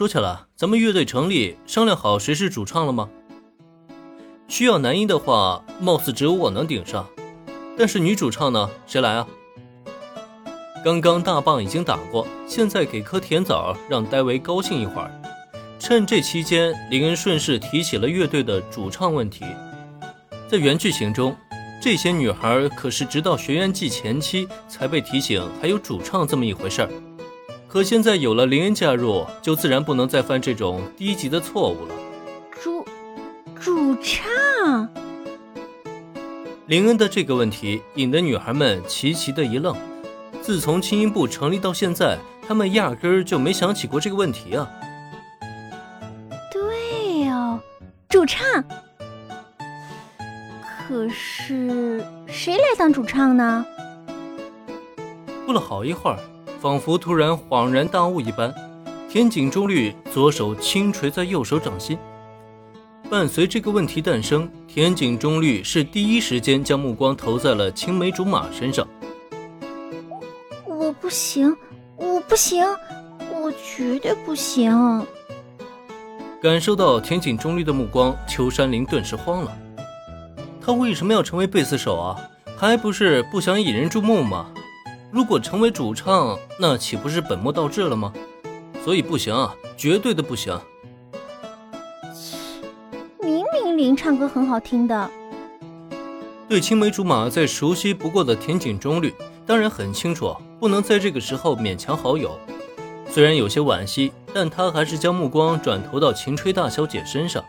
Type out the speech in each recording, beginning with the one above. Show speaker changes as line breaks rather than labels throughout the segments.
说起来，咱们乐队成立，商量好谁是主唱了吗？需要男音的话，貌似只有我能顶上。但是女主唱呢？谁来啊？刚刚大棒已经打过，现在给颗甜枣，让戴维高兴一会儿。趁这期间，林恩顺势提起了乐队的主唱问题。在原剧情中，这些女孩可是直到学员季前期才被提醒还有主唱这么一回事儿。可现在有了林恩加入，就自然不能再犯这种低级的错误了。
主主唱，
林恩的这个问题引得女孩们齐齐的一愣。自从轻音部成立到现在，她们压根儿就没想起过这个问题啊。
对哦，主唱。可是谁来当主唱呢？
过了好一会儿。仿佛突然恍然大悟一般，田井中律左手轻垂在右手掌心。伴随这个问题诞生，田井中律是第一时间将目光投在了青梅竹马身上。
我不行，我不行，我绝对不行！
感受到田井中律的目光，秋山林顿时慌了。他为什么要成为贝斯手啊？还不是不想引人注目吗？如果成为主唱，那岂不是本末倒置了吗？所以不行啊，绝对的不行。
明明林唱歌很好听的。
对青梅竹马再熟悉不过的田井中律，当然很清楚，不能在这个时候勉强好友。虽然有些惋惜，但他还是将目光转投到秦吹大小姐身上。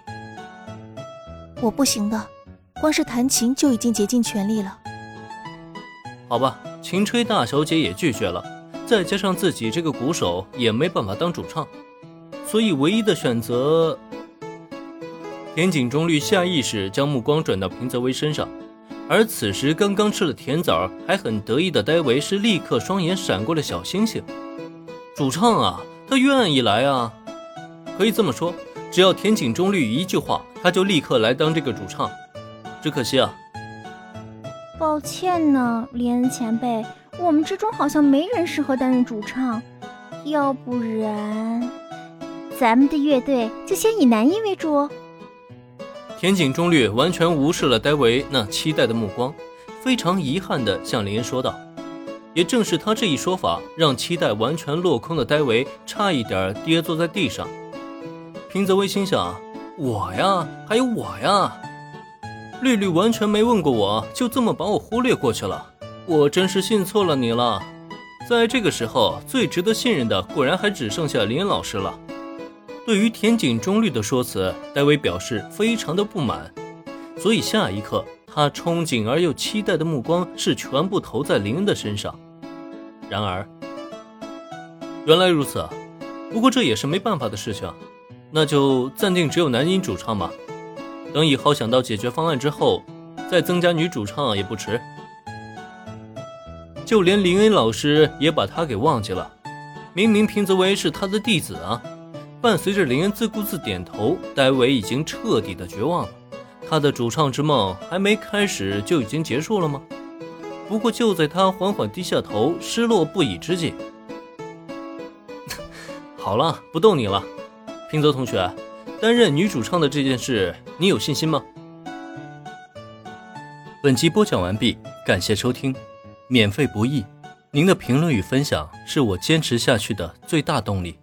我不行的，光是弹琴就已经竭尽全力了。
好吧。秦吹大小姐也拒绝了，再加上自己这个鼓手也没办法当主唱，所以唯一的选择。田井中律下意识将目光转到平泽唯身上，而此时刚刚吃了甜枣还很得意的戴维是立刻双眼闪过了小星星。主唱啊，他愿意来啊，可以这么说，只要田井中律一句话，他就立刻来当这个主唱。只可惜啊。
抱歉呢，林恩前辈，我们之中好像没人适合担任主唱，要不然咱们的乐队就先以男音为主。
田井中律完全无视了戴维那期待的目光，非常遗憾地向林恩说道。也正是他这一说法，让期待完全落空的戴维差一点跌坐在地上。平泽威心想：我呀，还有我呀。绿绿完全没问过我，就这么把我忽略过去了，我真是信错了你了。在这个时候，最值得信任的果然还只剩下林老师了。对于田井中绿的说辞，戴维表示非常的不满，所以下一刻他憧憬而又期待的目光是全部投在林恩的身上。然而，原来如此，不过这也是没办法的事情，那就暂定只有男音主唱吧。等以后想到解决方案之后，再增加女主唱也不迟。就连林恩老师也把他给忘记了，明明平泽唯是他的弟子啊！伴随着林恩自顾自点头，戴维已经彻底的绝望了。他的主唱之梦还没开始就已经结束了吗？不过就在他缓缓低下头、失落不已之际，好了，不逗你了，平泽同学。担任女主唱的这件事，你有信心吗？本集播讲完毕，感谢收听，免费不易，您的评论与分享是我坚持下去的最大动力。